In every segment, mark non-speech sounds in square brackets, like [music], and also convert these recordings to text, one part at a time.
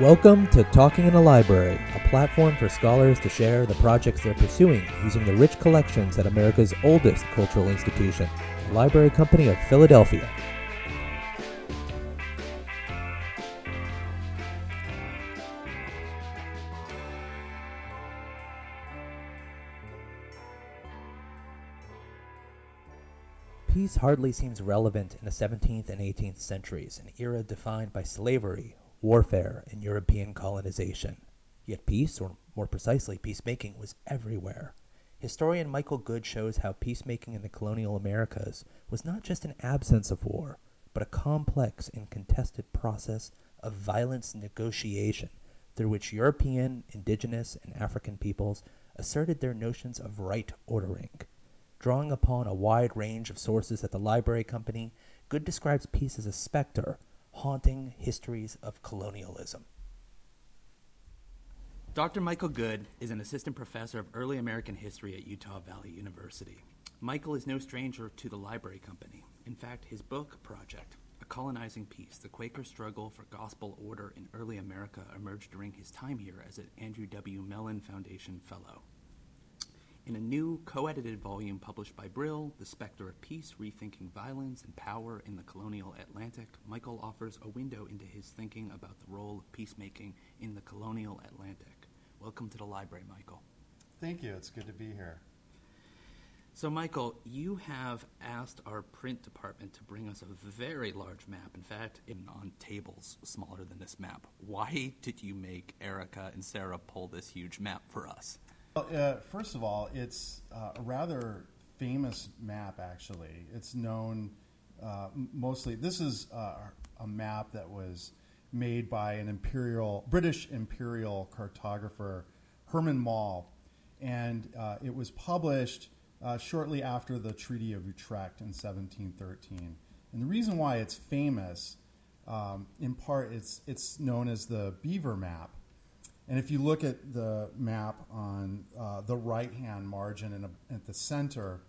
Welcome to Talking in a Library, a platform for scholars to share the projects they're pursuing using the rich collections at America's oldest cultural institution, the Library Company of Philadelphia. Peace hardly seems relevant in the 17th and 18th centuries, an era defined by slavery, warfare, and European colonization. Yet peace, or more precisely, peacemaking, was everywhere. Historian Michael Goode shows how peacemaking in the colonial Americas was not just an absence of war, but a complex and contested process of violence negotiation through which European, indigenous, and African peoples asserted their notions of right ordering. Drawing upon a wide range of sources at the Library Company, Goode describes peace as a specter haunting histories of colonialism. Dr. Michael Goode is an assistant professor of early American history at Utah Valley University. Michael is no stranger to the Library Company. In fact, his book project, A Colonizing Peace The Quaker Struggle for Gospel Order in Early America, emerged during his time here as an Andrew W. Mellon Foundation Fellow. In a new co edited volume published by Brill, The Specter of Peace Rethinking Violence and Power in the Colonial Atlantic, Michael offers a window into his thinking about the role of peacemaking in the colonial Atlantic. Welcome to the library, Michael. Thank you. It's good to be here. So, Michael, you have asked our print department to bring us a very large map. In fact, in, on tables smaller than this map. Why did you make Erica and Sarah pull this huge map for us? Uh, first of all, it's uh, a rather famous map, actually. It's known uh, mostly, this is uh, a map that was made by an imperial, British imperial cartographer, Herman Moll, and uh, it was published uh, shortly after the Treaty of Utrecht in 1713. And the reason why it's famous, um, in part, it's, it's known as the Beaver Map and if you look at the map on uh, the right hand margin and at the center,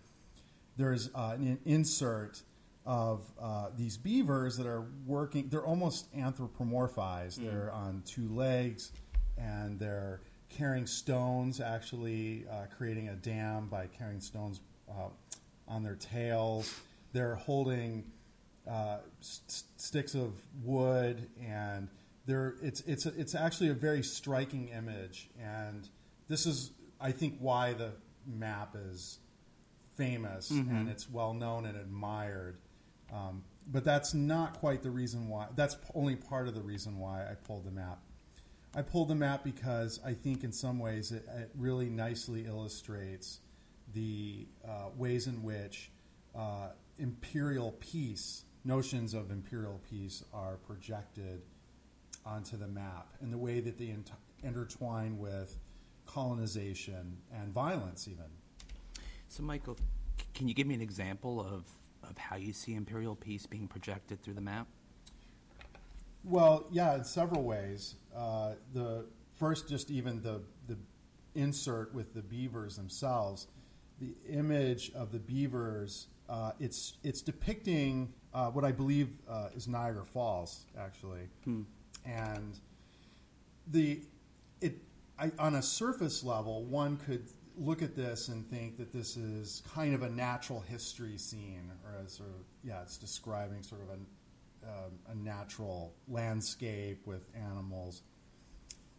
there's uh, an insert of uh, these beavers that are working. They're almost anthropomorphized. Mm. They're on two legs and they're carrying stones, actually uh, creating a dam by carrying stones uh, on their tails. They're holding uh, st- sticks of wood and there it's it's a, it's actually a very striking image, and this is I think why the map is famous mm-hmm. and it's well known and admired. Um, but that's not quite the reason why. That's only part of the reason why I pulled the map. I pulled the map because I think in some ways it, it really nicely illustrates the uh, ways in which uh, imperial peace, notions of imperial peace, are projected onto the map and the way that they int- intertwine with colonization and violence, even. So, Michael, c- can you give me an example of, of how you see imperial peace being projected through the map? Well, yeah, in several ways. Uh, the first, just even the the insert with the beavers themselves, the image of the beavers. Uh, it's it's depicting uh, what I believe uh, is Niagara Falls, actually. Hmm and the it I, on a surface level, one could look at this and think that this is kind of a natural history scene, or a sort of yeah, it's describing sort of a, uh, a natural landscape with animals.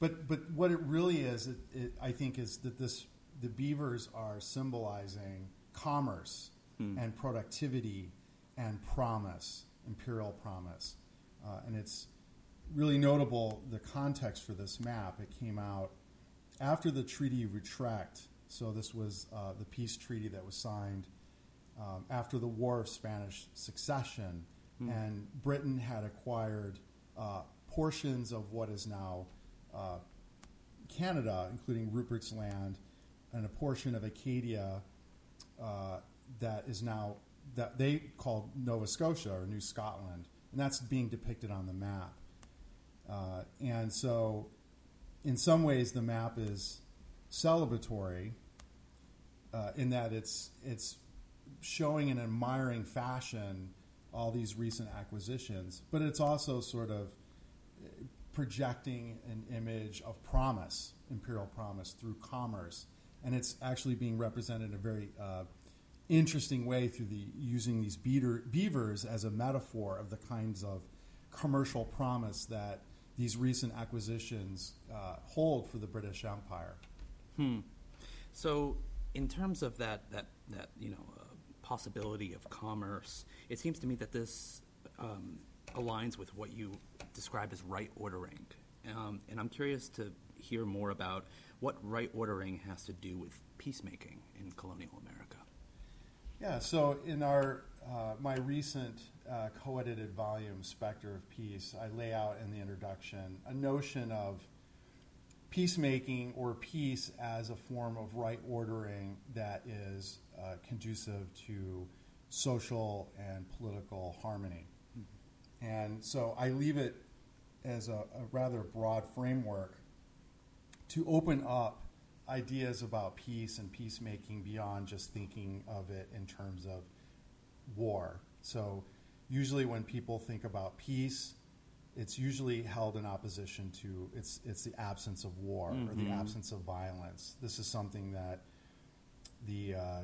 But but what it really is, it, it, I think, is that this the beavers are symbolizing commerce hmm. and productivity and promise, imperial promise, uh, and it's really notable the context for this map. It came out after the Treaty of Utrecht. So this was uh, the peace treaty that was signed um, after the War of Spanish Succession, mm. and Britain had acquired uh, portions of what is now uh, Canada, including Rupert's Land, and a portion of Acadia uh, that is now that they called Nova Scotia or New Scotland, and that's being depicted on the map. Uh, and so, in some ways, the map is celebratory uh, in that it's it's showing in admiring fashion all these recent acquisitions, but it's also sort of projecting an image of promise, imperial promise, through commerce, and it's actually being represented in a very uh, interesting way through the using these beater, beavers as a metaphor of the kinds of commercial promise that these recent acquisitions uh, hold for the British Empire. Hmm. So, in terms of that, that, that you know, uh, possibility of commerce, it seems to me that this um, aligns with what you describe as right ordering. Um, and I'm curious to hear more about what right ordering has to do with peacemaking in colonial America. Yeah, so in our uh, my recent uh, co-edited volume, Spectre of Peace, I lay out in the introduction a notion of peacemaking or peace as a form of right ordering that is uh, conducive to social and political harmony. Mm-hmm. And so I leave it as a, a rather broad framework to open up ideas about peace and peacemaking beyond just thinking of it in terms of war. So, usually when people think about peace, it's usually held in opposition to it's it's the absence of war mm-hmm. or the mm-hmm. absence of violence. This is something that the uh,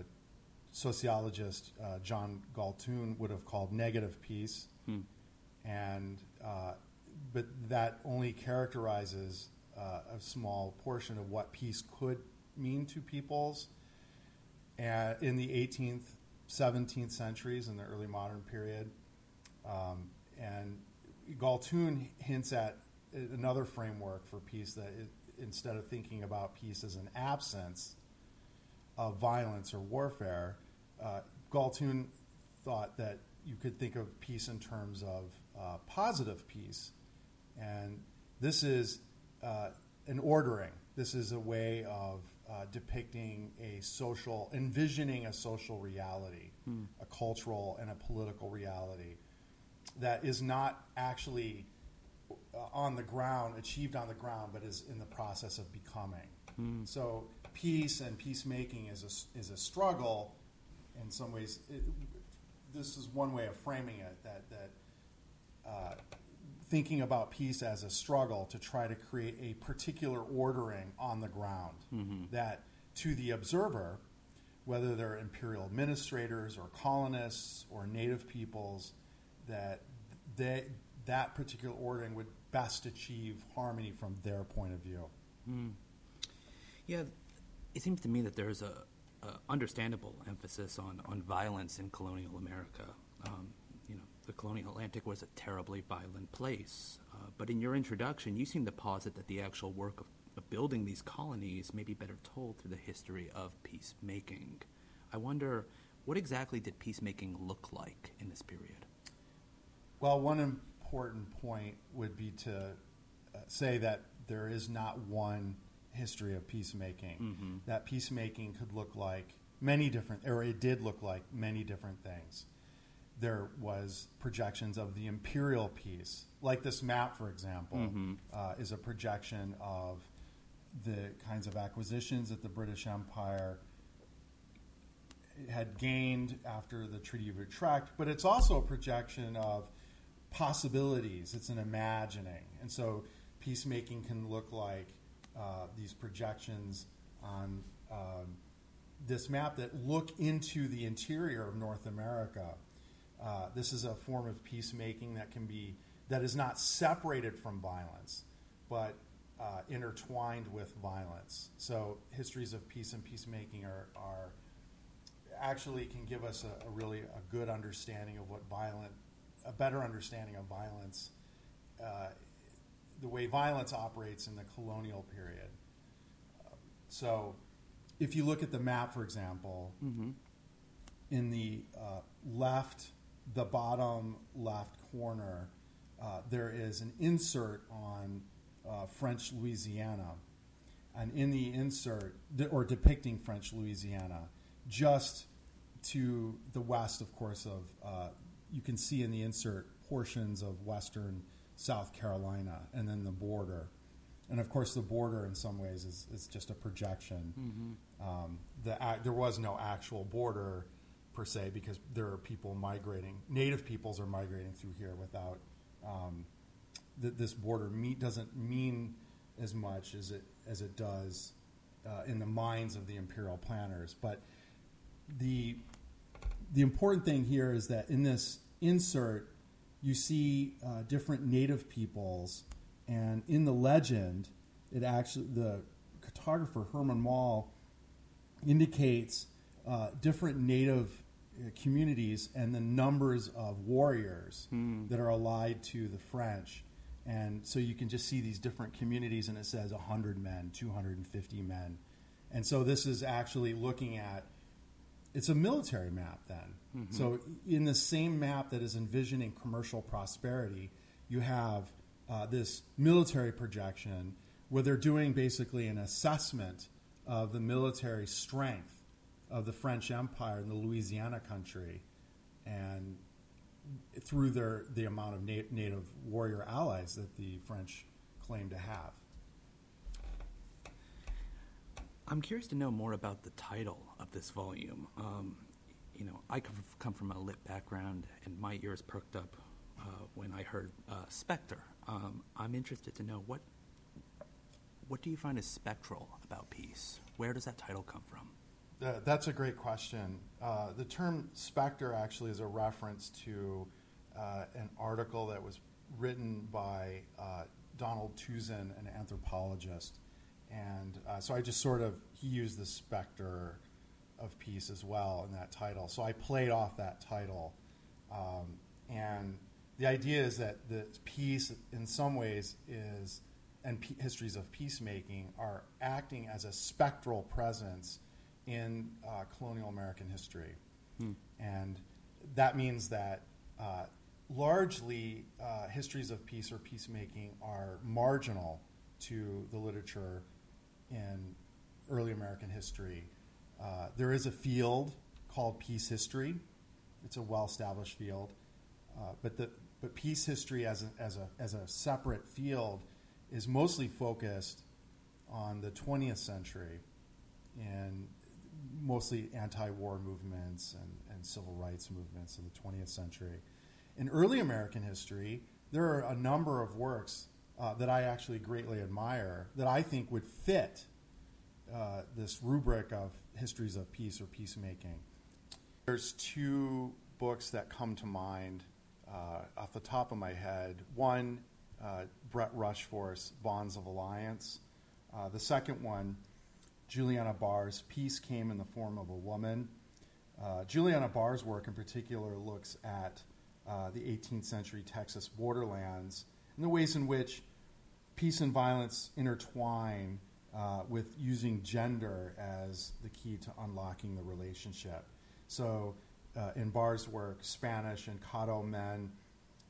sociologist uh, John Galtung would have called negative peace, hmm. and uh, but that only characterizes uh, a small portion of what peace could mean to peoples. And in the 18th, 17th centuries, in the early modern period, um, and Galtung hints at another framework for peace that it, instead of thinking about peace as an absence of violence or warfare, uh, Galtung thought that you could think of peace in terms of uh, positive peace. And this is uh, an ordering. This is a way of uh, depicting a social, envisioning a social reality, hmm. a cultural and a political reality that is not actually uh, on the ground, achieved on the ground, but is in the process of becoming. Hmm. So peace and peacemaking is a, is a struggle. In some ways, it, this is one way of framing it. That that uh, thinking about peace as a struggle to try to create a particular ordering on the ground mm-hmm. that to the observer, whether they're imperial administrators or colonists or native peoples, that they, that particular ordering would best achieve harmony from their point of view. Mm. Yeah, it seems to me that there's a, a understandable emphasis on, on violence in colonial America. Um, you know, the colonial Atlantic was a terribly violent place. Uh, but in your introduction, you seem to posit that the actual work of, of building these colonies may be better told through the history of peacemaking. I wonder, what exactly did peacemaking look like in this period? Well, one important point would be to uh, say that there is not one history of peacemaking. Mm-hmm. That peacemaking could look like many different, or it did look like many different things there was projections of the imperial peace, like this map, for example, mm-hmm. uh, is a projection of the kinds of acquisitions that the British Empire had gained after the Treaty of Utrecht, but it's also a projection of possibilities. It's an imagining, and so peacemaking can look like uh, these projections on. Um, this map that look into the interior of North America uh, this is a form of peacemaking that can be that is not separated from violence, but uh, intertwined with violence. So histories of peace and peacemaking are, are actually can give us a, a, really a good understanding of what violent, a better understanding of violence, uh, the way violence operates in the colonial period. so, if you look at the map, for example, mm-hmm. in the uh, left the bottom left corner, uh, there is an insert on uh, French Louisiana. And in the insert, or depicting French Louisiana, just to the west, of course, of uh, you can see in the insert portions of western South Carolina and then the border. And of course, the border in some ways is, is just a projection. Mm-hmm. Um, the, there was no actual border per se because there are people migrating. Native peoples are migrating through here without um, that this border meet, doesn't mean as much as it as it does uh, in the minds of the imperial planners. But the the important thing here is that in this insert, you see uh, different native peoples, and in the legend, it actually the cartographer Herman Moll indicates uh, different native uh, communities and the numbers of warriors that are allied to the French. And so you can just see these different communities, and it says 100 men, 250 men. And so this is actually looking at it's a military map then. So in the same map that is envisioning commercial prosperity, you have uh, this military projection where they're doing basically an assessment of the military strength of the French Empire in the Louisiana country, and through their the amount of na- native warrior allies that the French claim to have. I'm curious to know more about the title of this volume. Um, you know, I come from a lit background, and my ears perked up uh, when I heard uh, Spectre. Um, I'm interested to know what what do you find is spectral about peace? Where does that title come from? Uh, that's a great question. Uh, the term specter actually is a reference to uh, an article that was written by uh, Donald Tuzin, an anthropologist. And uh, so I just sort of, he used the specter of peace as well in that title. So I played off that title. Um, and the idea is that the peace, in some ways, is, and pe- histories of peacemaking are acting as a spectral presence in uh, colonial American history. And that means that uh, largely uh, histories of peace or peacemaking are marginal to the literature in early American history. Uh, there is a field called peace history. It's a well-established field, uh, but the but peace history as a, as a as a separate field is mostly focused on the 20th century and mostly anti-war movements and, and civil rights movements of the 20th century. In early American history, there are a number of works uh, that I actually greatly admire that I think would fit uh, this rubric of histories of peace or peacemaking. There's two books that come to mind uh, off the top of my head. One, uh, Brett Rushforth's Bonds of Alliance. Uh, the second one, Juliana Barr's Peace Came in the Form of a Woman. Uh, Juliana Barr's work in particular looks at the 18th century Texas borderlands and the ways in which peace and violence intertwine uh, with using gender as the key to unlocking the relationship. So, uh, in Barr's work, Spanish and Caddo men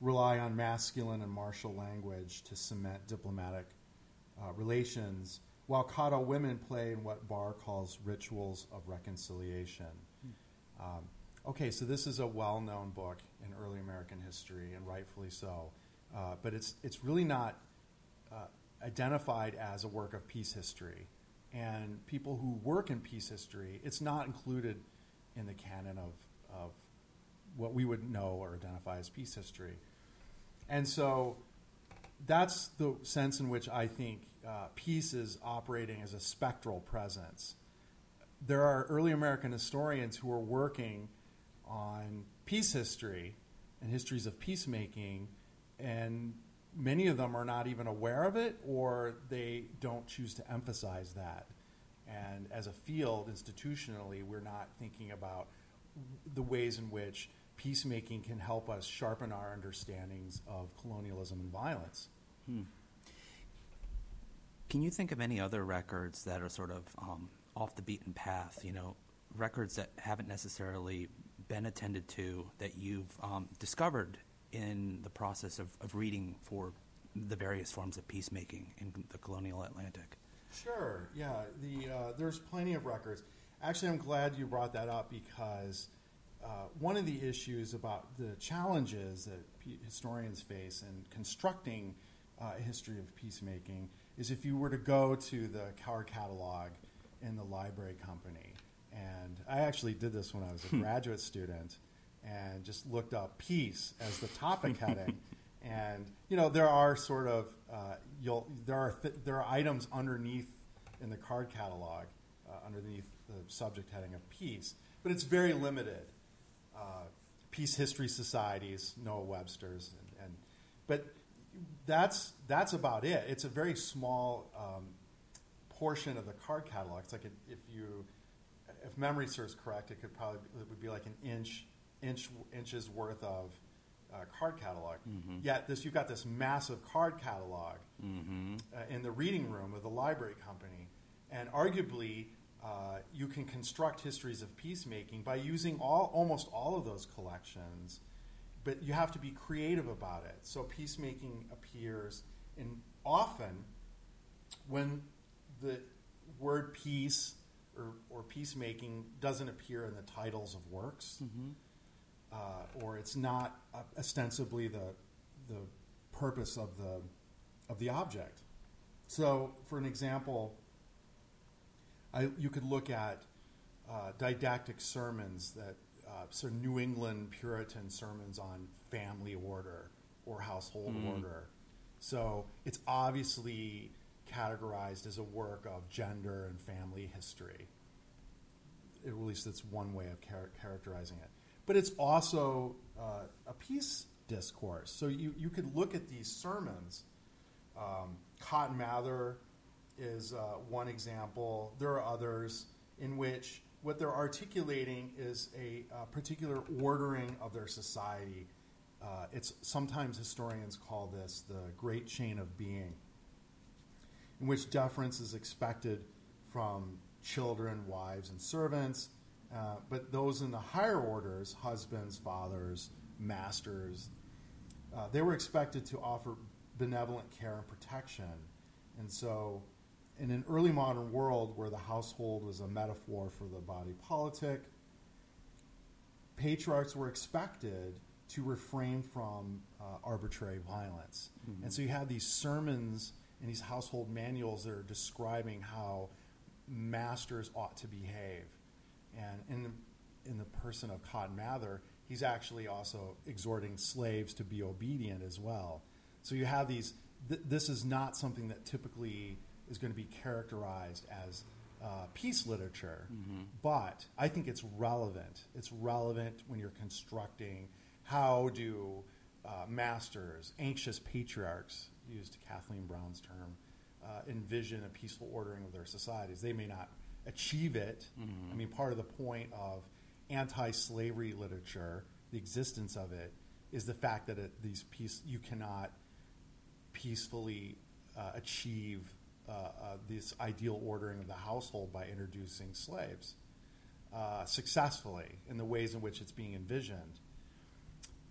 rely on masculine and martial language to cement diplomatic uh, relations, while Caddo women play in what Barr calls rituals of reconciliation. Um, okay, so this is a well known book in early American history, and rightfully so. Uh, but it's, it's really not uh, identified as a work of peace history. And people who work in peace history, it's not included in the canon of, of what we would know or identify as peace history. And so that's the sense in which I think uh, peace is operating as a spectral presence. There are early American historians who are working on peace history and histories of peacemaking, and many of them are not even aware of it or they don't choose to emphasize that. And as a field, institutionally, we're not thinking about the ways in which peacemaking can help us sharpen our understandings of colonialism and violence. Can you think of any other records that are sort of um, off the beaten path? You know, records that haven't necessarily been attended to that you've um, discovered in the process of, of reading for the various forms of peacemaking in the colonial Atlantic? Sure. Yeah. The uh, there's plenty of records. Actually, I'm glad you brought that up because uh, one of the issues about the challenges that historians face in constructing uh, a history of peacemaking is if you were to go to the card catalog in the library company, and I actually did this when I was a graduate student, and just looked up peace as the topic [laughs] heading, And you know there are sort of uh, you'll there are th- there are items underneath in the card catalog uh, underneath the subject heading of peace, but it's very limited. Uh, peace history societies, Noah Webster's, and, and but that's that's about it. It's a very small um, portion of the card catalog. It's like a, if you, if memory serves correct, it could probably it would be like an inch inch inches worth of uh, card catalog. Mm-hmm. Yet this you've got this massive card catalog Mm-hmm. uh, in the reading room of the library company, and arguably. Uh, you can construct histories of peacemaking by using all, almost all of those collections, but you have to be creative about it. So peacemaking appears in often when the word peace or, or peacemaking doesn't appear in the titles of works, uh, or it's not uh, ostensibly the the purpose of the of the object. So, for an example, I, you could look at uh, didactic sermons that uh, sort of New England Puritan sermons on family order or household order. So it's obviously categorized as a work of gender and family history. At least that's one way of char- characterizing it. But it's also uh, a peace discourse. So you, you could look at these sermons. Um, Cotton Mather is uh, one example. There are others in which what they're articulating is a uh, particular ordering of their society. Uh, it's sometimes historians call this the great chain of being, in which deference is expected from children, wives, and servants. Uh, but those in the higher orders, husbands, fathers, masters, uh, they were expected to offer benevolent care and protection. And so, in an early modern world where the household was a metaphor for the body politic, patriarchs were expected to refrain from uh, arbitrary violence. And so you have these sermons and these household manuals that are describing how masters ought to behave. And in the, in the person of Cotton Mather, he's actually also exhorting slaves to be obedient as well. So you have these, th- this is not something that typically is going to be characterized as uh, peace literature, but I think it's relevant. It's relevant when you're constructing how do uh, masters, anxious patriarchs, used Kathleen Brown's term, uh, envision a peaceful ordering of their societies. They may not achieve it. I mean, part of the point of anti-slavery literature, the existence of it, is the fact that it, these peace you cannot peacefully uh, achieve uh, uh, this ideal ordering of the household by introducing slaves uh, successfully in the ways in which it's being envisioned.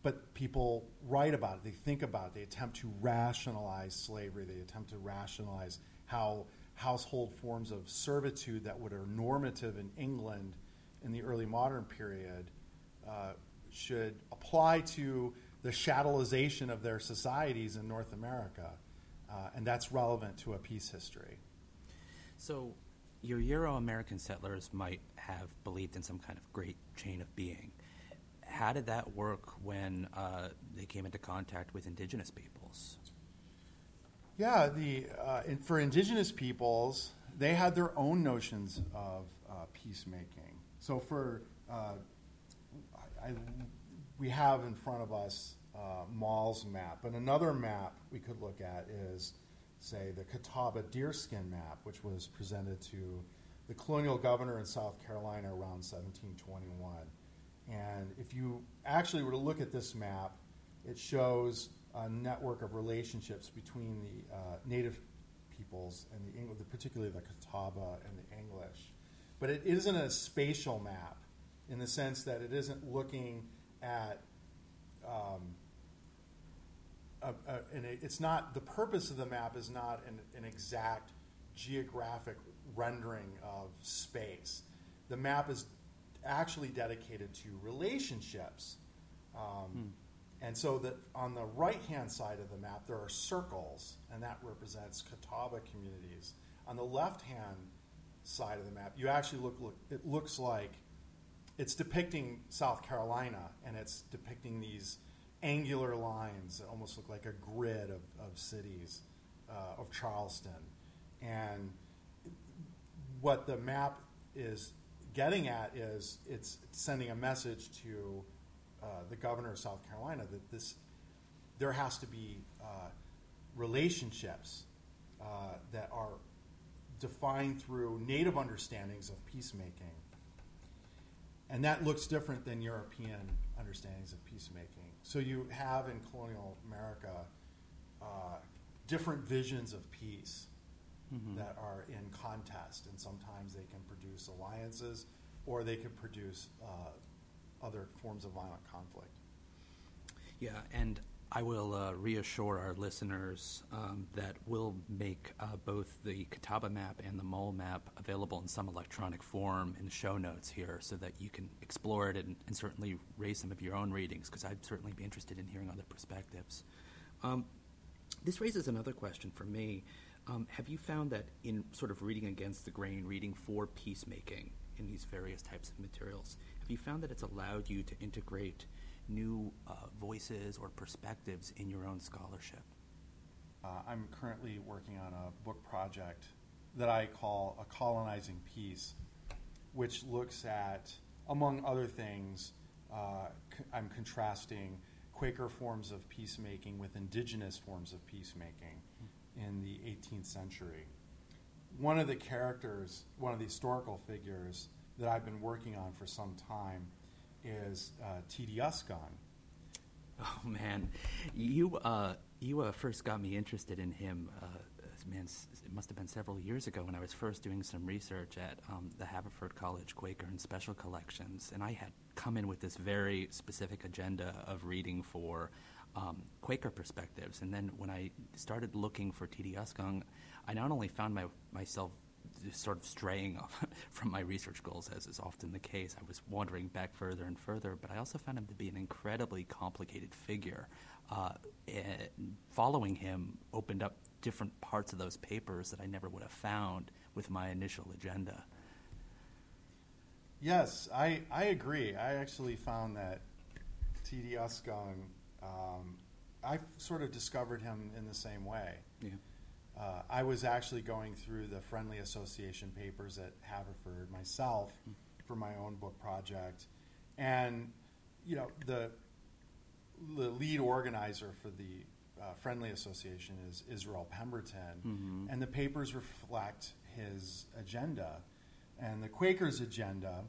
But people write about it, they think about it, they attempt to rationalize slavery, they attempt to rationalize how household forms of servitude that would are normative in England in the early modern period uh, should apply to the chattelization of their societies in North America. Uh, and that's relevant to a peace history. So, your Euro American settlers might have believed in some kind of great chain of being. How did that work when uh, they came into contact with indigenous peoples? Yeah, the uh, for indigenous peoples, they had their own notions of uh, peacemaking. So for uh, I, we have in front of us uh, map, but another map we could look at is, say, the Catawba deerskin map, which was presented to the colonial governor in South Carolina around 1721. And if you actually were to look at this map, it shows a network of relationships between the uh, native peoples and the English, particularly the Catawba and the English. But it isn't a spatial map in the sense that it isn't looking at. Um, a, a, and it, it's not the purpose of the map is not an, an exact geographic rendering of space. The map is actually dedicated to relationships. Um, And so that on the right hand side of the map, there are circles, and that represents Catawba communities. On the left hand side of the map, you actually look, look it looks like it's depicting South Carolina, and it's depicting these angular lines that almost look like a grid of, of cities uh, of Charleston. And what the map is getting at is it's sending a message to uh, the governor of South Carolina that this there has to be uh, relationships uh, that are defined through native understandings of peacemaking. And that looks different than European understandings of peacemaking. So you have in colonial America uh, different visions of peace mm-hmm. that are in contest, and sometimes they can produce alliances or they can produce uh, other forms of violent conflict. Yeah, and I will uh, reassure our listeners um, that we'll make uh, both the Catawba map and the Moll map available in some electronic form in the show notes here so that you can explore it and, and certainly raise some of your own readings because I'd certainly be interested in hearing other perspectives. Um, this raises another question for me. Um, have you found that in sort of reading against the grain, reading for peacemaking in these various types of materials, have you found that it's allowed you to integrate new uh, voices or perspectives in your own scholarship? Uh, I'm currently working on a book project that I call A Colonizing Peace, which looks at, among other things, uh, c- I'm contrasting Quaker forms of peacemaking with indigenous forms of peacemaking in the 18th century. One of the characters, one of the historical figures that I've been working on for some time is uh, Teedyuscung. Oh man, you uh, you uh, first got me interested in him. Uh, man, it must have been several years ago when I was first doing some research at um, the Haverford College Quaker and Special Collections, and I had come in with this very specific agenda of reading for um, Quaker perspectives. And then when I started looking for Teedyuscung, I not only found my, myself sort of straying off [laughs] from my research goals, as is often the case. I was wandering back further and further, but I also found him to be an incredibly complicated figure. Uh, following him opened up different parts of those papers that I never would have found with my initial agenda. Yes, I, I agree. I actually found that Teedyuscung, um, I sort of discovered him in the same way. Yeah. Uh, I was actually going through the Friendly Association papers at Haverford myself for my own book project, and you know the the lead organizer for the uh, Friendly Association is Israel Pemberton, mm-hmm. and the papers reflect his agenda, and the Quakers' agenda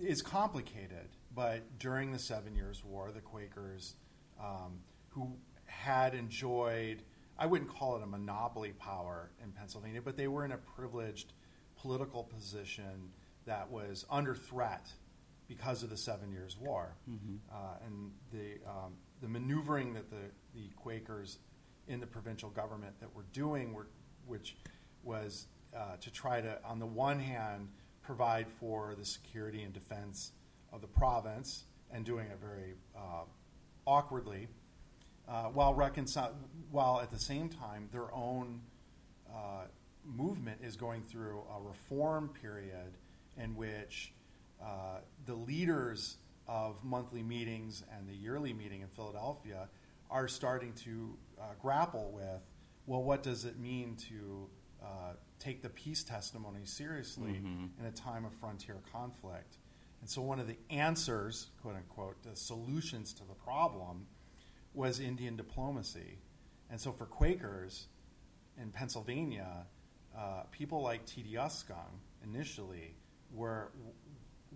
is complicated. But during the Seven Years' War, the Quakers, um, who had enjoyed I wouldn't call it a monopoly power in Pennsylvania, but they were in a privileged political position that was under threat because of the Seven Years' War. Mm-hmm. Uh, and the, um, the maneuvering that the, the Quakers in the provincial government that were doing, were, which was uh, to try to, on the one hand, provide for the security and defense of the province, and doing it very uh, awkwardly uh, while reconcil- while at the same time their own uh, movement is going through a reform period in which uh, the leaders of monthly meetings and the yearly meeting in Philadelphia are starting to uh, grapple with well, what does it mean to uh, take the peace testimony seriously mm-hmm. in a time of frontier conflict? And so, one of the answers, quote unquote, the solutions to the problem was Indian diplomacy. And so for Quakers in Pennsylvania, uh, people like Teedyuscung initially were,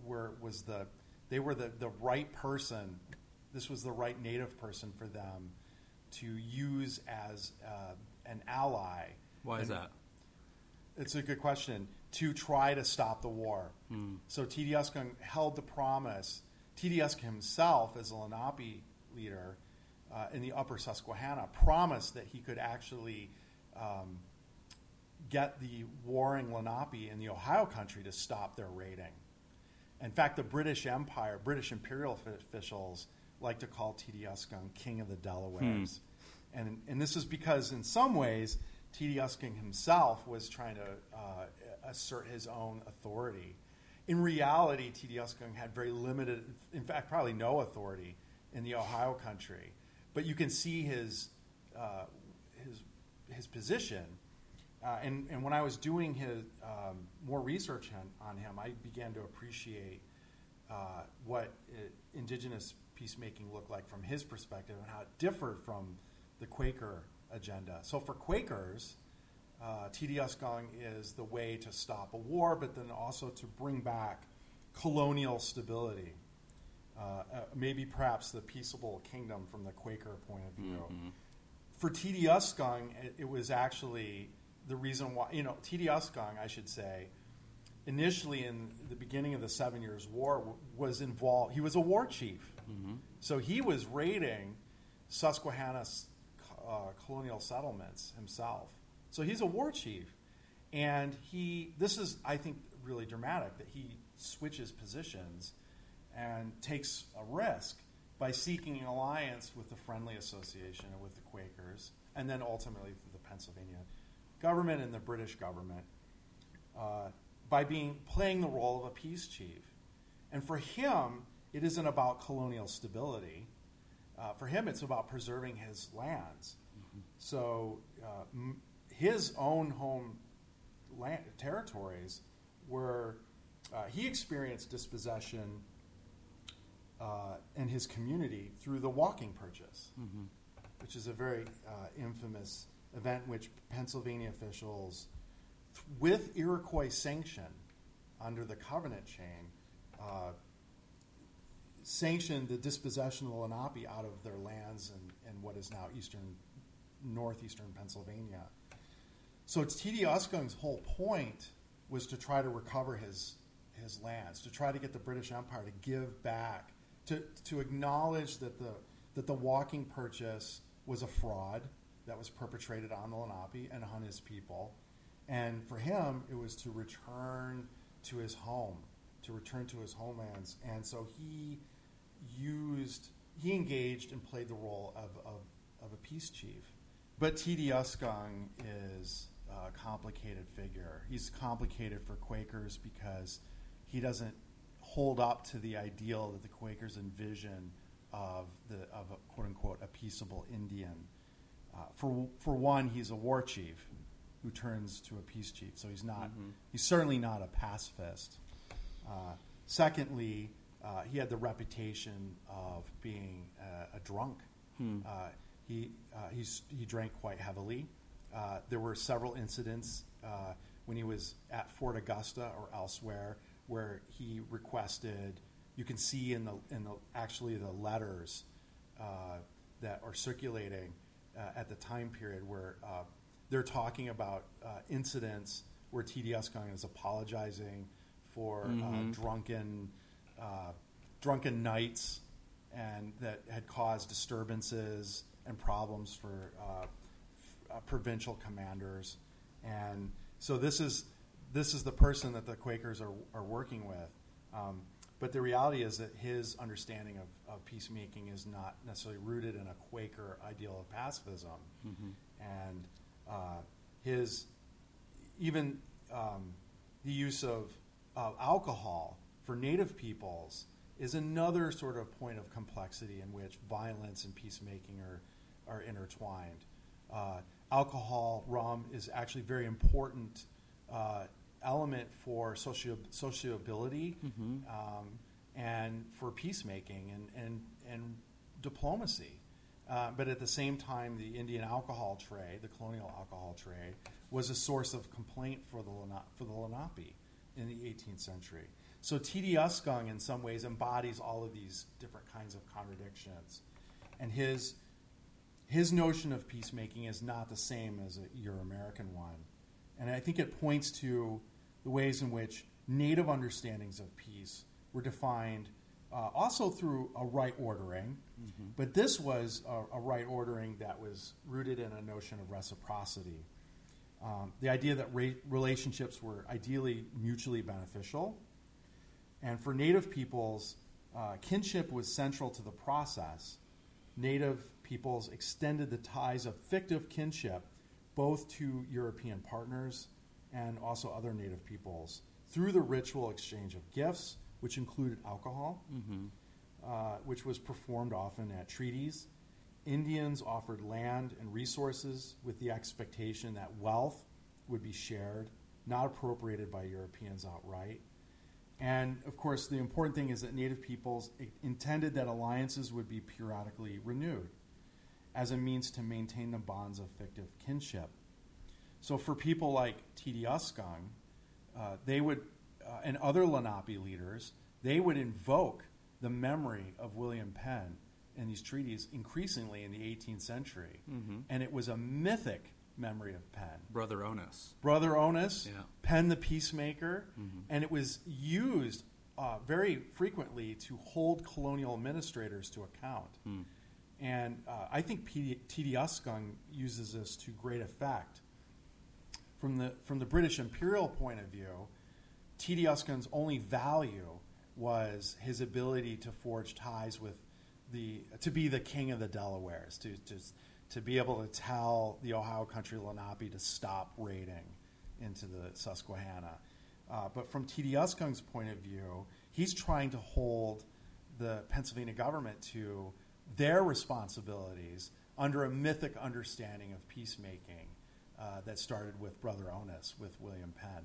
were was the they were the, the right person. This was the right native person for them to use as uh, an ally. Why is that? It's a good question. To try to stop the war. Hmm. So Teedyuscung held the promise. Teedyuscung himself, as a Lenape leader, uh, in the upper Susquehanna promised that he could actually um, get the warring Lenape in the Ohio country to stop their raiding. In fact, the British Empire, British imperial officials like to call Teedyuscung King of the Delawares. Hmm. And, and this is because, in some ways, Teedyuscung himself was trying to uh, assert his own authority. In reality, Teedyuscung had very limited, in fact, probably no authority in the Ohio country. But you can see his uh, his his position. Uh, and, and when I was doing his um, more research on, on him, I began to appreciate uh, what it, indigenous peacemaking looked like from his perspective and how it differed from the Quaker agenda. So for Quakers, uh, Teedyuscung is the way to stop a war, but then also to bring back colonial stability. Uh, uh, maybe perhaps the peaceable kingdom from the Quaker point of view. Mm-hmm. For Teedyuscung, it, it was actually the reason why, you know, Teedyuscung, I should say, initially in the beginning of the Seven Years' War was involved. He was a war chief, so he was raiding Susquehanna's uh, colonial settlements himself. So he's a war chief, and he. This is, I think, really dramatic that he switches positions and takes a risk by seeking an alliance with the Friendly Association and with the Quakers, and then ultimately the Pennsylvania government and the British government uh, by being playing the role of a peace chief. And for him, it isn't about colonial stability. Uh, for him, it's about preserving his lands. So uh, m- his own home land, territories were uh, he experienced dispossession uh, in his community through the walking purchase, which is a very uh, infamous event which Pennsylvania officials, th- with Iroquois sanction under the Covenant chain, uh, sanctioned the dispossession of the Lenape out of their lands and, and what is now eastern, northeastern Pennsylvania. So Teedyuscung's whole point was to try to recover his his lands, to try to get the British Empire to give back, to to acknowledge that the that the walking purchase was a fraud that was perpetrated on the Lenape and on his people, and for him it was to return to his home, to return to his homelands, and so he used he engaged and played the role of, of, of a peace chief. But Teedyuscung is a complicated figure. He's complicated for Quakers because he doesn't hold up to the ideal that the Quakers envision of the of a, quote unquote a peaceable Indian. Uh, for for one, he's a war chief who turns to a peace chief, so he's not he's certainly not a pacifist. Uh, secondly, uh, he had the reputation of being uh, a drunk. Uh, he uh, he's, he drank quite heavily. Uh, there were several incidents uh, when he was at Fort Augusta or elsewhere where he requested. You can see in the in the actually the letters uh, that are circulating uh, at the time period where uh, they're talking about uh, incidents where Teedyuscung is apologizing for uh, drunken uh, drunken nights and that had caused disturbances and problems for uh, f- uh, provincial commanders. And so this is this is the person that the Quakers are, are working with. Um, but the reality is that his understanding of, of peacemaking is not necessarily rooted in a Quaker ideal of pacifism. And uh, his even um, the use of, of alcohol for native peoples is another sort of point of complexity in which violence and peacemaking are, are intertwined. Uh, alcohol, rum, is actually very important uh, element for socio- sociability um, and for peacemaking and, and, and diplomacy. Uh, but at the same time, the Indian alcohol trade, the colonial alcohol trade, was a source of complaint for the, Lena- for the Lenape in the 18th century. So Teedyuscung, in some ways, embodies all of these different kinds of contradictions. And his, his notion of peacemaking is not the same as a, Euro American one. And I think it points to the ways in which native understandings of peace were defined uh, also through a right ordering, but this was a, a right ordering that was rooted in a notion of reciprocity. Um, the idea that ra- relationships were ideally mutually beneficial. And for Native peoples, uh, kinship was central to the process. Native peoples extended the ties of fictive kinship both to European partners and also other Native peoples through the ritual exchange of gifts, which included alcohol. uh, which was performed often at treaties. Indians offered land and resources with the expectation that wealth would be shared, not appropriated by Europeans outright. And of course, the important thing is that Native peoples intended that alliances would be periodically renewed as a means to maintain the bonds of fictive kinship. So for people like Teedyuscung, uh, they would, uh, and other Lenape leaders, they would invoke the memory of William Penn in these treaties increasingly in the 18th century. Mm-hmm. And it was a mythic memory of Penn. Brother Onas. Brother Onas, yeah. Penn the Peacemaker. Mm-hmm. And it was used uh, very frequently to hold colonial administrators to account. Mm. And uh, I think Teedyuscung uses this to great effect. From the, from the British imperial point of view, Teedyuscung's only value was his ability to forge ties with the, to be the king of the Delawares, to, to, to be able to tell the Ohio Country Lenape to stop raiding into the Susquehanna. Uh, but from Teedyuscung's point of view, he's trying to hold the Pennsylvania government to their responsibilities under a mythic understanding of peacemaking uh, that started with Brother Onas, with William Penn.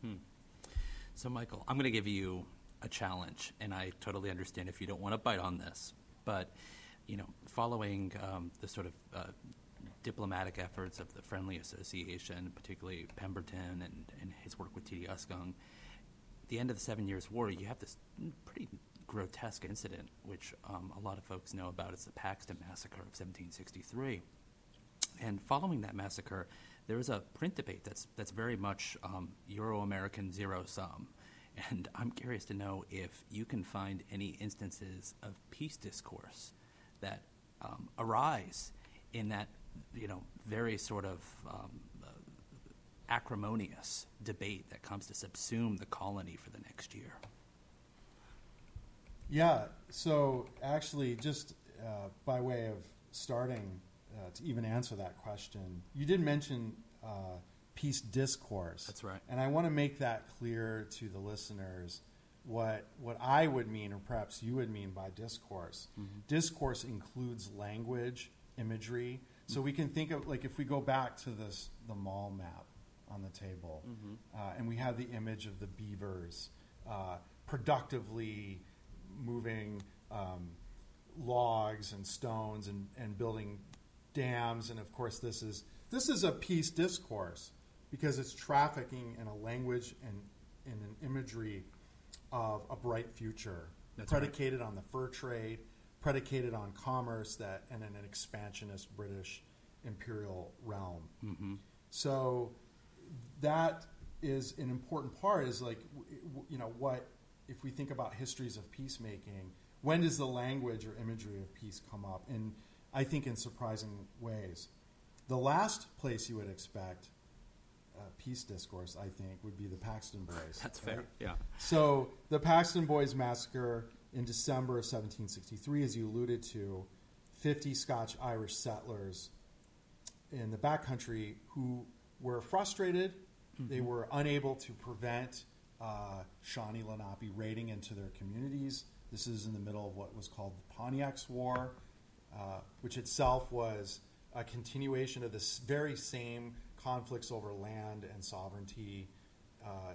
Hmm. So, Michael, I'm going to give you a challenge, and I totally understand if you don't want to bite on this, but you know, following um, the sort of uh, diplomatic efforts of the Friendly Association, particularly Pemberton and, and his work with Teedyuscung, the end of the Seven Years' War, you have this pretty grotesque incident, which um, a lot of folks know about. It's the Paxton Massacre of 1763. And following that massacre, there is a print debate that's, that's very much um, Euro American zero sum. And I'm curious to know if you can find any instances of peace discourse that um, arise in that, you know, very sort of um, uh, acrimonious debate that comes to subsume the colony for the next year. Yeah. So actually, just uh, by way of starting uh, to even answer that question, you did mention uh, peace discourse. That's right. And I want to make that clear to the listeners what what I would mean, or perhaps you would mean by discourse. Mm-hmm. Discourse includes language, imagery. So we can think of like if we go back to this the Moll map on the table, mm-hmm. uh, and we have the image of the beavers uh, productively moving um, logs and stones and, and building dams, and of course this is this is a peace discourse because it's trafficking in a language and in an imagery of a bright future, That's predicated right. on the fur trade, predicated on commerce that and in an expansionist British imperial realm. Mm-hmm. So that is an important part. Is like you know what if we think about histories of peacemaking, when does the language or imagery of peace come up? And I think in surprising ways. The last place you would expect uh, peace discourse, I think, would be the Paxton Boys. That's right? fair. Yeah. So the Paxton Boys massacre in December of 1763, as you alluded to, 50 Scotch Irish settlers in the backcountry who were frustrated. Mm-hmm. They were unable to prevent uh, Shawnee Lenape raiding into their communities. This is in the middle of what was called the Pontiac's War, uh, which itself was a continuation of this very same conflicts over land and sovereignty uh,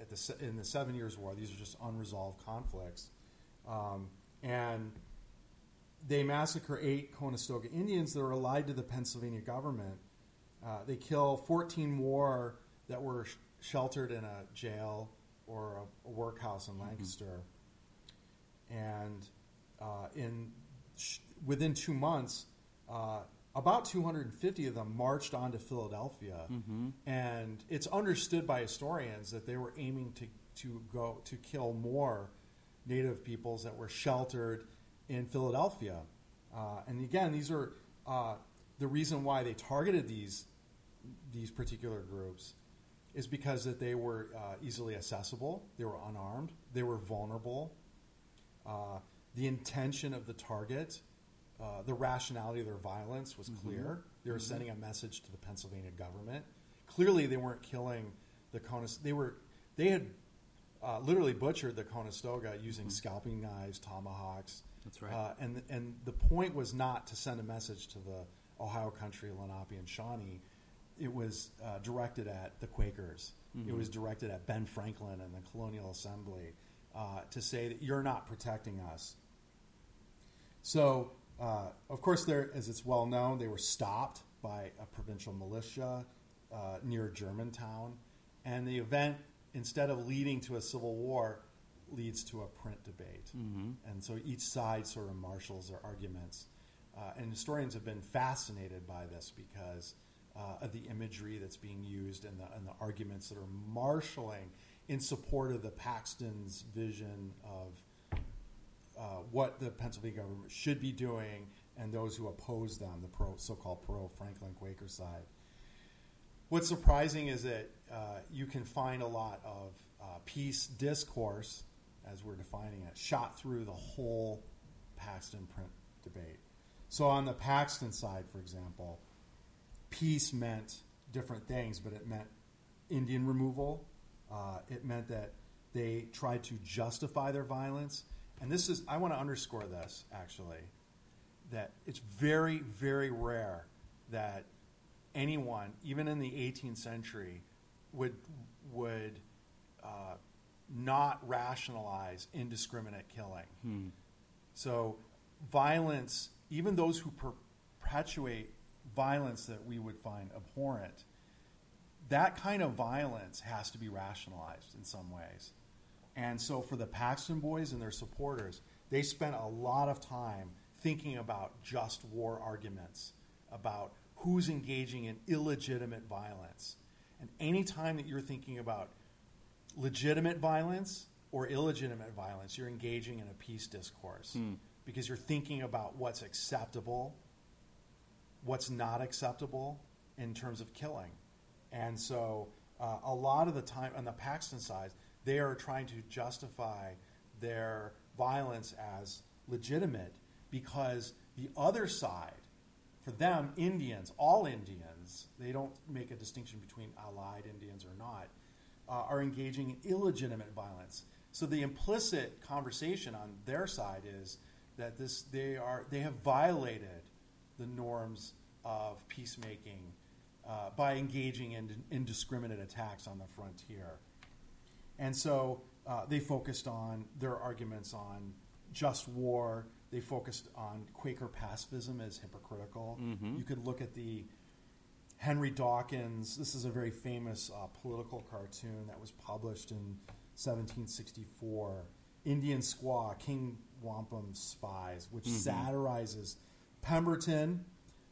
at the, in the Seven Years' War. These are just unresolved conflicts. Um, and they massacre eight Conestoga Indians that are allied to the Pennsylvania government. Uh, they kill 14 more that were sh- sheltered in a jail or a, a workhouse in mm-hmm. Lancaster. And uh, in sh- within two months, uh, about 250 of them marched on to Philadelphia, mm-hmm. and it's understood by historians that they were aiming to, to go to kill more Native peoples that were sheltered in Philadelphia. Uh, and again, these are uh, the reason why they targeted these these particular groups is because that they were uh, easily accessible, they were unarmed, they were vulnerable. Uh, the intention of the target uh, the rationality of their violence was mm-hmm. clear. Mm-hmm. They were mm-hmm. sending a message to the Pennsylvania government. Clearly, they weren't killing the Conus. They were. They had uh, literally butchered the Conestoga using scalping knives, tomahawks. That's right. Uh, and and the point was not to send a message to the Ohio Country, Lenape, and Shawnee. It was uh, directed at the Quakers. It was directed at Ben Franklin and the Colonial Assembly uh, to say that you're not protecting us. So, uh, of course, there, as it's well known, they were stopped by a provincial militia uh, near Germantown, and the event, instead of leading to a civil war, leads to a print debate. And so each side sort of marshals their arguments. Uh, and historians have been fascinated by this because uh, of the imagery that's being used and the, and the arguments that are marshaling in support of the Paxton's vision of uh, what the Pennsylvania government should be doing and those who oppose them, the pro, so-called pro-Franklin Quaker side. What's surprising is that uh, you can find a lot of uh, peace discourse, as we're defining it, shot through the whole Paxton print debate. So on the Paxton side, for example, peace meant different things, but it meant Indian removal. Uh, it meant that they tried to justify their violence. And this is, I want to underscore this actually, that it's very, very rare that anyone, even in the 18th century, would, would uh, not rationalize indiscriminate killing. So, violence, even those who perpetuate violence that we would find abhorrent, that kind of violence has to be rationalized in some ways. And so, for the Paxton boys and their supporters, they spent a lot of time thinking about just war arguments, about who's engaging in illegitimate violence. And anytime that you're thinking about legitimate violence or illegitimate violence, you're engaging in a peace discourse because you're thinking about what's acceptable, what's not acceptable in terms of killing. And so, uh, a lot of the time on the Paxton side, they are trying to justify their violence as legitimate because the other side, for them, Indians, all Indians, they don't make a distinction between allied Indians or not, uh, are engaging in illegitimate violence. So the implicit conversation on their side is that this they are they have violated the norms of peacemaking uh, by engaging in indiscriminate attacks on the frontier. And so uh, they focused on their arguments on just war. They focused on Quaker pacifism as hypocritical. You could look at the Henry Dawkins. This is a very famous uh, political cartoon that was published in 1764. Indian Squaw, King Wampum's Spies, which satirizes Pemberton,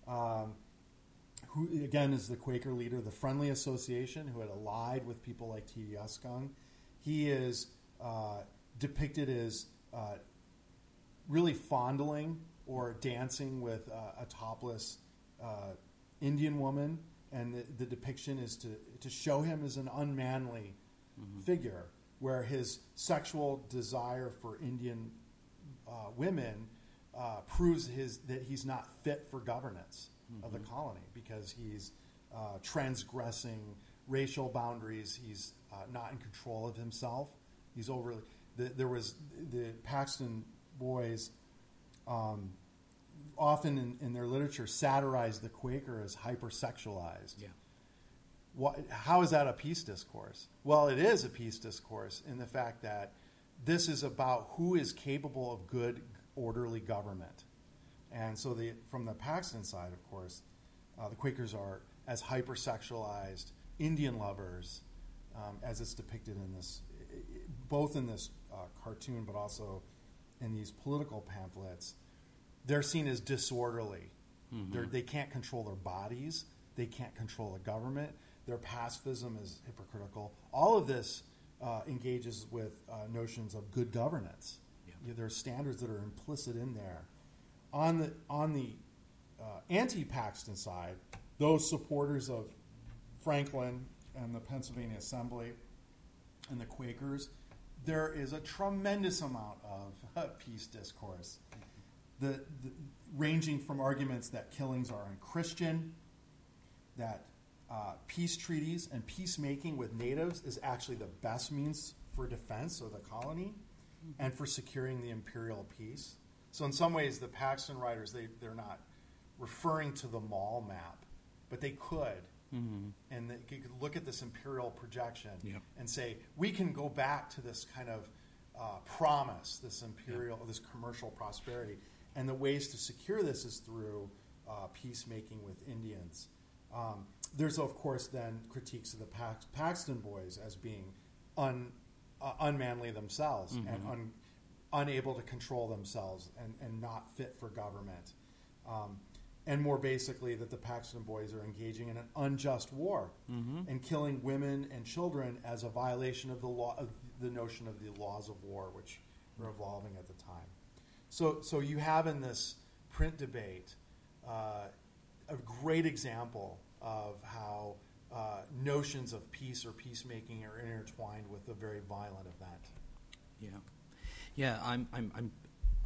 um, who again is the Quaker leader, the Friendly Association, who had allied with people like Teedyuscung. He is uh, depicted as uh, really fondling or dancing with uh, a topless uh, Indian woman, and the, the depiction is to, to show him as an unmanly figure, where his sexual desire for Indian uh, women uh, proves his that he's not fit for governance of the colony because he's uh, transgressing racial boundaries. He's uh, not in control of himself. He's overly. The, there was the Paxton boys um, often in, in their literature satirize the Quaker as hypersexualized. Yeah. What, how is that a peace discourse? Well, it is a peace discourse in the fact that this is about who is capable of good, orderly government. And so, the, from the Paxton side, of course, uh, the Quakers are as hypersexualized Indian lovers um, as it's depicted in this, both in this uh, cartoon, but also in these political pamphlets. They're seen as disorderly. They're, they can't control their bodies. They can't control the government. Their pacifism is hypocritical. All of this uh, engages with uh, notions of good governance. Yeah. You know, there are standards that are implicit in there. On the on the uh, anti-Paxton side, those supporters of Franklin and the Pennsylvania Assembly and the Quakers, there is a tremendous amount of uh, peace discourse, the, the, ranging from arguments that killings are unchristian, that uh, peace treaties and peacemaking with natives is actually the best means for defense of the colony and for securing the imperial peace. So in some ways, the Paxton writers they they're not referring to the Moll map, but they could. And they could look at this imperial projection Yep. and say, we can go back to this kind of uh, promise, this imperial, this commercial prosperity. And the ways to secure this is through uh, peacemaking with Indians. Um, there's, of course, then critiques of the Pax- Paxton Boys as being un, uh, unmanly themselves and un, unable to control themselves and, and not fit for government. Um, and more basically, that the Paxton Boys are engaging in an unjust war and killing women and children as a violation of the law, of the notion of the laws of war, which were evolving at the time. So, so you have in this print debate uh, a great example of how uh, notions of peace or peacemaking are intertwined with a very violent event. Yeah, yeah. I'm. I'm. I'm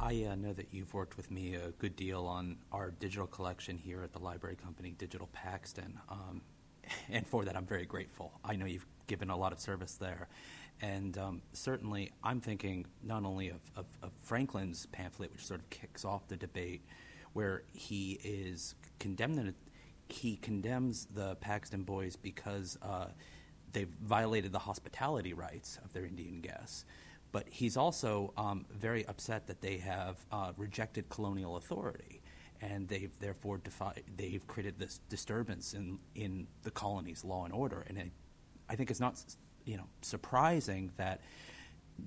I uh, know that you've worked with me a good deal on our digital collection here at the library company, Digital Paxton, um, [laughs] and for that I'm very grateful. I know you've given a lot of service there, and um, certainly I'm thinking not only of, of, of Franklin's pamphlet, which sort of kicks off the debate, where he is condemning he condemns the Paxton Boys because uh, they've violated the hospitality rights of their Indian guests. But he's also um, very upset that they have uh, rejected colonial authority, and they've therefore defi- they've created this disturbance in in the colony's law and order. And it, I think it's not you know surprising that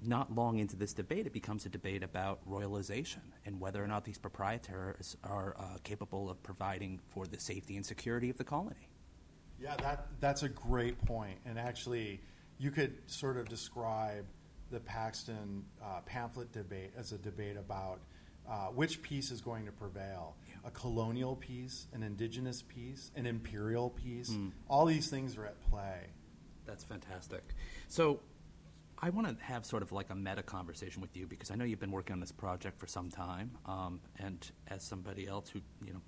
not long into this debate, it becomes a debate about royalization and whether or not these proprietors are uh, capable of providing for the safety and security of the colony. Yeah, that that's a great point. And actually, you could sort of describe the Paxton uh, pamphlet debate as a debate about uh, which piece is going to prevail: Yeah. a colonial piece, an indigenous piece, an imperial piece. Mm. All these things are at play. That's fantastic. So, I want to have sort of like a meta conversation with you because I know you've been working on this project for some time, um, and as somebody else who you know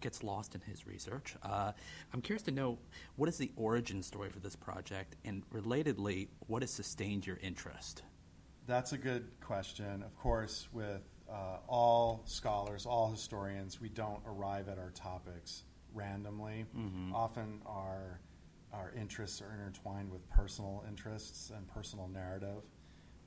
gets lost in his research, uh, I'm curious to know what is the origin story for this project, and relatedly, what has sustained your interest? That's a good question. Of course, with uh, all scholars, all historians, we don't arrive at our topics randomly. Often our our interests are intertwined with personal interests and personal narrative,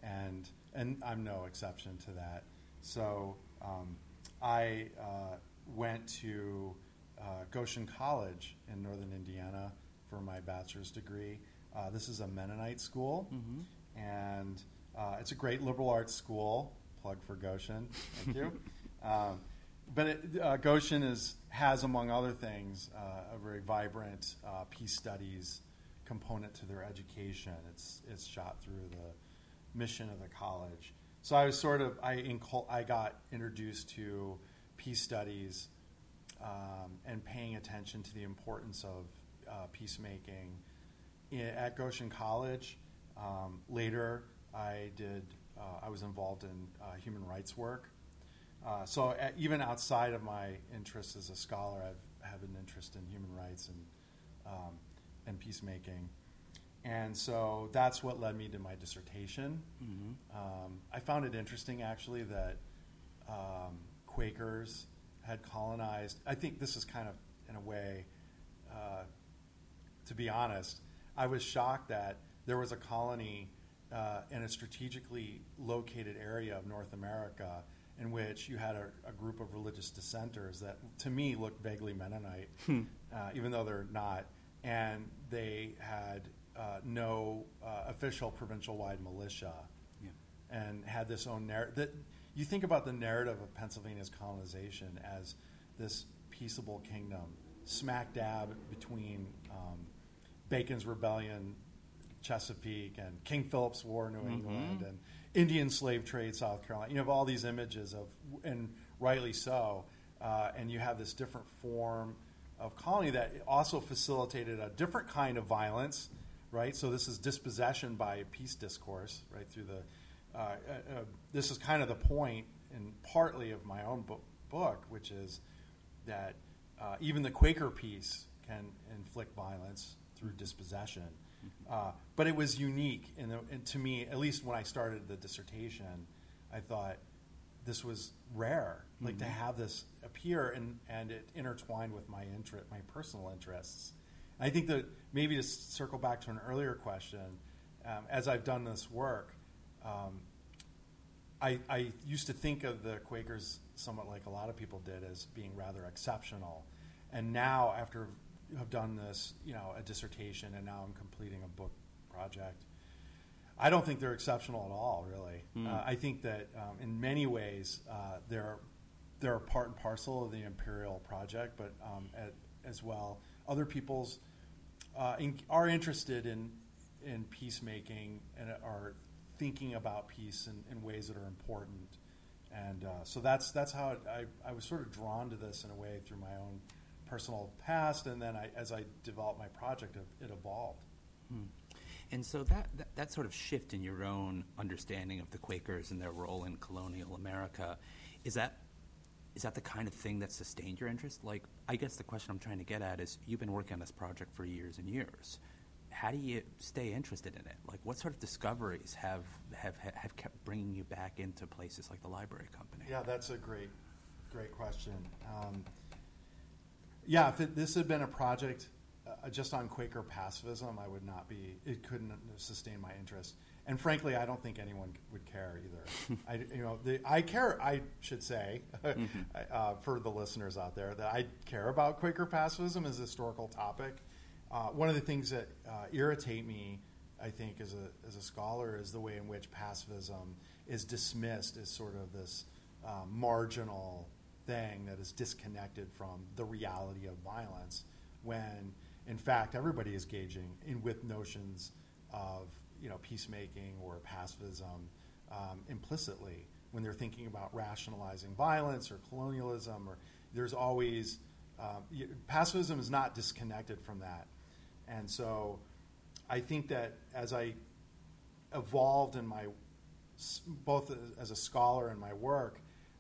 and and I'm no exception to that. So um, I uh, went to uh, Goshen College in northern Indiana for my bachelor's degree. Uh, this is a Mennonite school, and uh, it's a great liberal arts school. Plug for Goshen, thank you. [laughs] um, but it, uh, Goshen is has, among other things, uh, a very vibrant uh, peace studies component to their education. It's it's shot through the mission of the college. So I was sort of I incul- I got introduced to peace studies um, and paying attention to the importance of uh, peacemaking I- at Goshen College. Um, later, I did. Uh, I was involved in uh, human rights work. Uh, so uh, even outside of my interests as a scholar, I've have an interest in human rights and um, and peacemaking, and so that's what led me to my dissertation. Um, I found it interesting actually that um, Quakers had colonized. I think this is kind of in a way, uh, to be honest, I was shocked that there was a colony uh, in a strategically located area of North America in which you had a, a group of religious dissenters that, to me, looked vaguely Mennonite, uh, even though they're not. And they had uh, no uh, official provincial-wide militia Yeah. and had this own narrative. You think about the narrative of Pennsylvania's colonization as this peaceable kingdom, smack dab between um, Bacon's rebellion, Chesapeake, and King Philip's War, New England, and Indian slave trade, South Carolina. You have all these images of, and rightly so, uh, and you have this different form of colony that also facilitated a different kind of violence, right? So this is dispossession by peace discourse, right? Through the, uh, uh, this is kind of the point, and partly of my own book, book which is that uh, even the Quaker peace can inflict violence through dispossession. Uh, but it was unique, and, and to me, at least when I started the dissertation, I thought this was rare, like to have this appear and, and it intertwined with my interest, my personal interests. I think that maybe to circle back to an earlier question, um, as I've done this work, um, I, I used to think of the Quakers somewhat like a lot of people did as being rather exceptional, and now after have done this, you know, a dissertation, and now I'm completing a book project. I don't think they're exceptional at all, really. Uh, I think that um, in many ways uh, they're they're a part and parcel of the imperial project, but um, at, as well, other people's uh, in, are interested in in peacemaking and are thinking about peace in, in ways that are important. And uh, so that's that's how it, I, I was sort of drawn to this in a way through my own personal past, and then I, as I developed my project, it, evolved. And so that, that that sort of shift in your own understanding of the Quakers and their role in colonial America, is that is that the kind of thing that sustained your interest? Like, I guess the question I'm trying to get at is, you've been working on this project for years and years. How do you stay interested in it? Like, what sort of discoveries have have have kept bringing you back into places like the Library Company? Yeah, that's a great, great question. Um, yeah, if it, this had been a project uh, just on Quaker pacifism, I would not be. It couldn't sustain my interest, and frankly, I don't think anyone would care either. [laughs] I, you know, the, I care. I should say [laughs] uh, for the listeners out there that I care about Quaker pacifism as a historical topic. Uh, one of the things that uh, irritate me, I think, as a as a scholar, is the way in which pacifism is dismissed as sort of this um, marginal thing that is disconnected from the reality of violence, when in fact everybody is gauging in with notions of you know peacemaking or pacifism um, implicitly when they're thinking about rationalizing violence or colonialism or there's always um, pacifism is not disconnected from that and so I think that as I evolved in my both as a scholar and my work,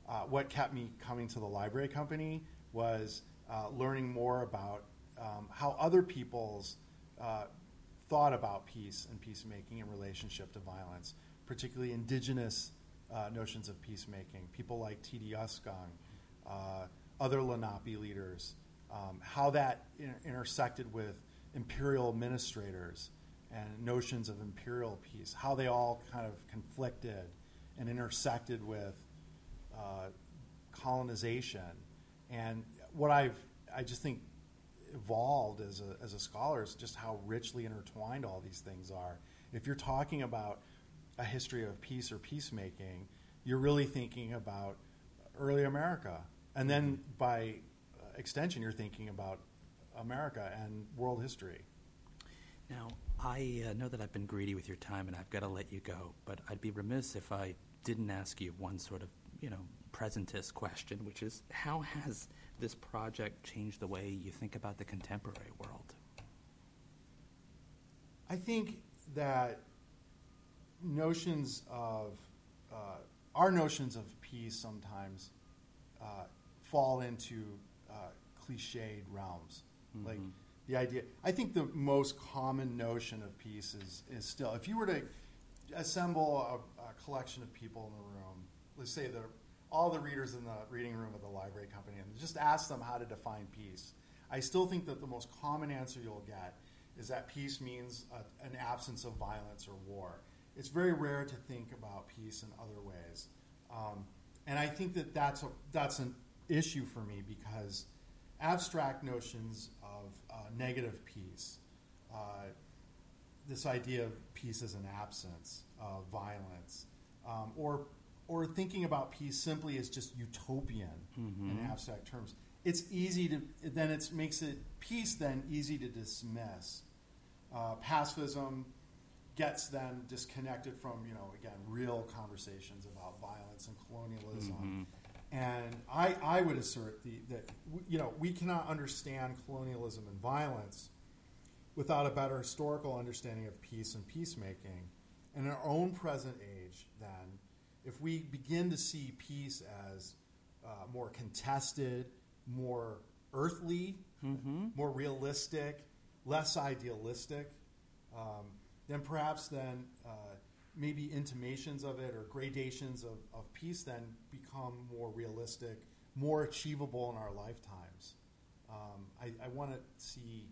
uh, what kept me coming to the library company was uh, learning more about um, how other people's uh, thought about peace and peacemaking in relationship to violence, particularly indigenous uh, notions of peacemaking. People like Teedyuscung, uh, other Lenape leaders, um, how that inter- intersected with imperial administrators and notions of imperial peace, how they all kind of conflicted and intersected with uh, colonization. And what I've, I just think, evolved as a, as a scholar is just how richly intertwined all these things are. If you're talking about a history of peace or peacemaking, you're really thinking about early America. And then by uh, extension, you're thinking about America and world history. Now, I uh, know that I've been greedy with your time and I've got to let you go, but I'd be remiss if I didn't ask you one sort of, you know, presentist question, which is how has this project changed the way you think about the contemporary world? I think that notions of uh, our notions of peace sometimes uh, fall into uh, cliched realms, like the idea. I think the most common notion of peace is is still if you were to assemble a, a collection of people in the room, let's say the all the readers in the reading room of the library company, and just ask them how to define peace. I still think that the most common answer you'll get is that peace means a, an absence of violence or war. It's very rare to think about peace in other ways, um, and I think that that's a, that's an issue for me because abstract notions of uh, negative peace, uh, this idea of peace as an absence of violence, um, or or thinking about peace simply as just utopian in abstract terms. It's easy to then it makes it peace then easy to dismiss. Uh, pacifism gets then disconnected from you know again real conversations about violence and colonialism. And I, I would assert the, that you know we cannot understand colonialism and violence without a better historical understanding of peace and peacemaking. In our own present age, then, if we begin to see peace as uh, more contested, more earthly, more realistic, less idealistic, um, then perhaps then uh, maybe intimations of it or gradations of, of peace then become more realistic, more achievable in our lifetimes. Um, I, I want to see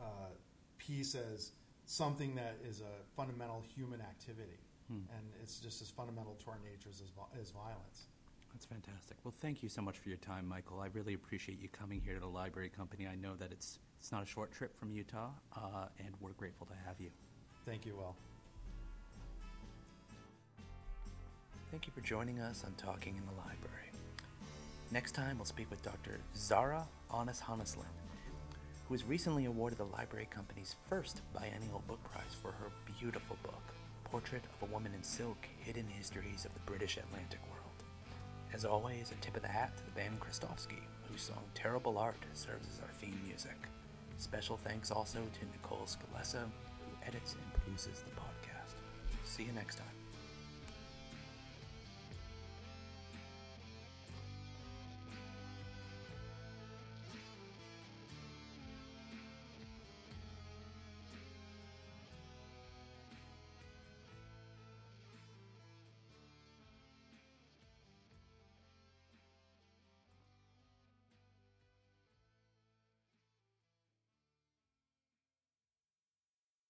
uh, peace as something that is a fundamental human activity, and it's just as fundamental to our natures as, as violence. That's fantastic. Well, thank you so much for your time, Michael. I really appreciate you coming here to the library company. I know that it's it's not a short trip from Utah, uh, and we're grateful to have you. Thank you, Will. Thank you for joining us on Talking in the Library. Next time, we'll speak with Dr. Zara Anishanslin, who was recently awarded the Library Company's first biennial book prize for her beautiful book, Portrait of a Woman in Silk Hidden Histories of the British Atlantic World. As always, a tip of the hat to the band Kristofsky, whose song Terrible Art serves as our theme music. Special thanks also to Nicole Scalessa, who edits and produces the podcast. See you next time.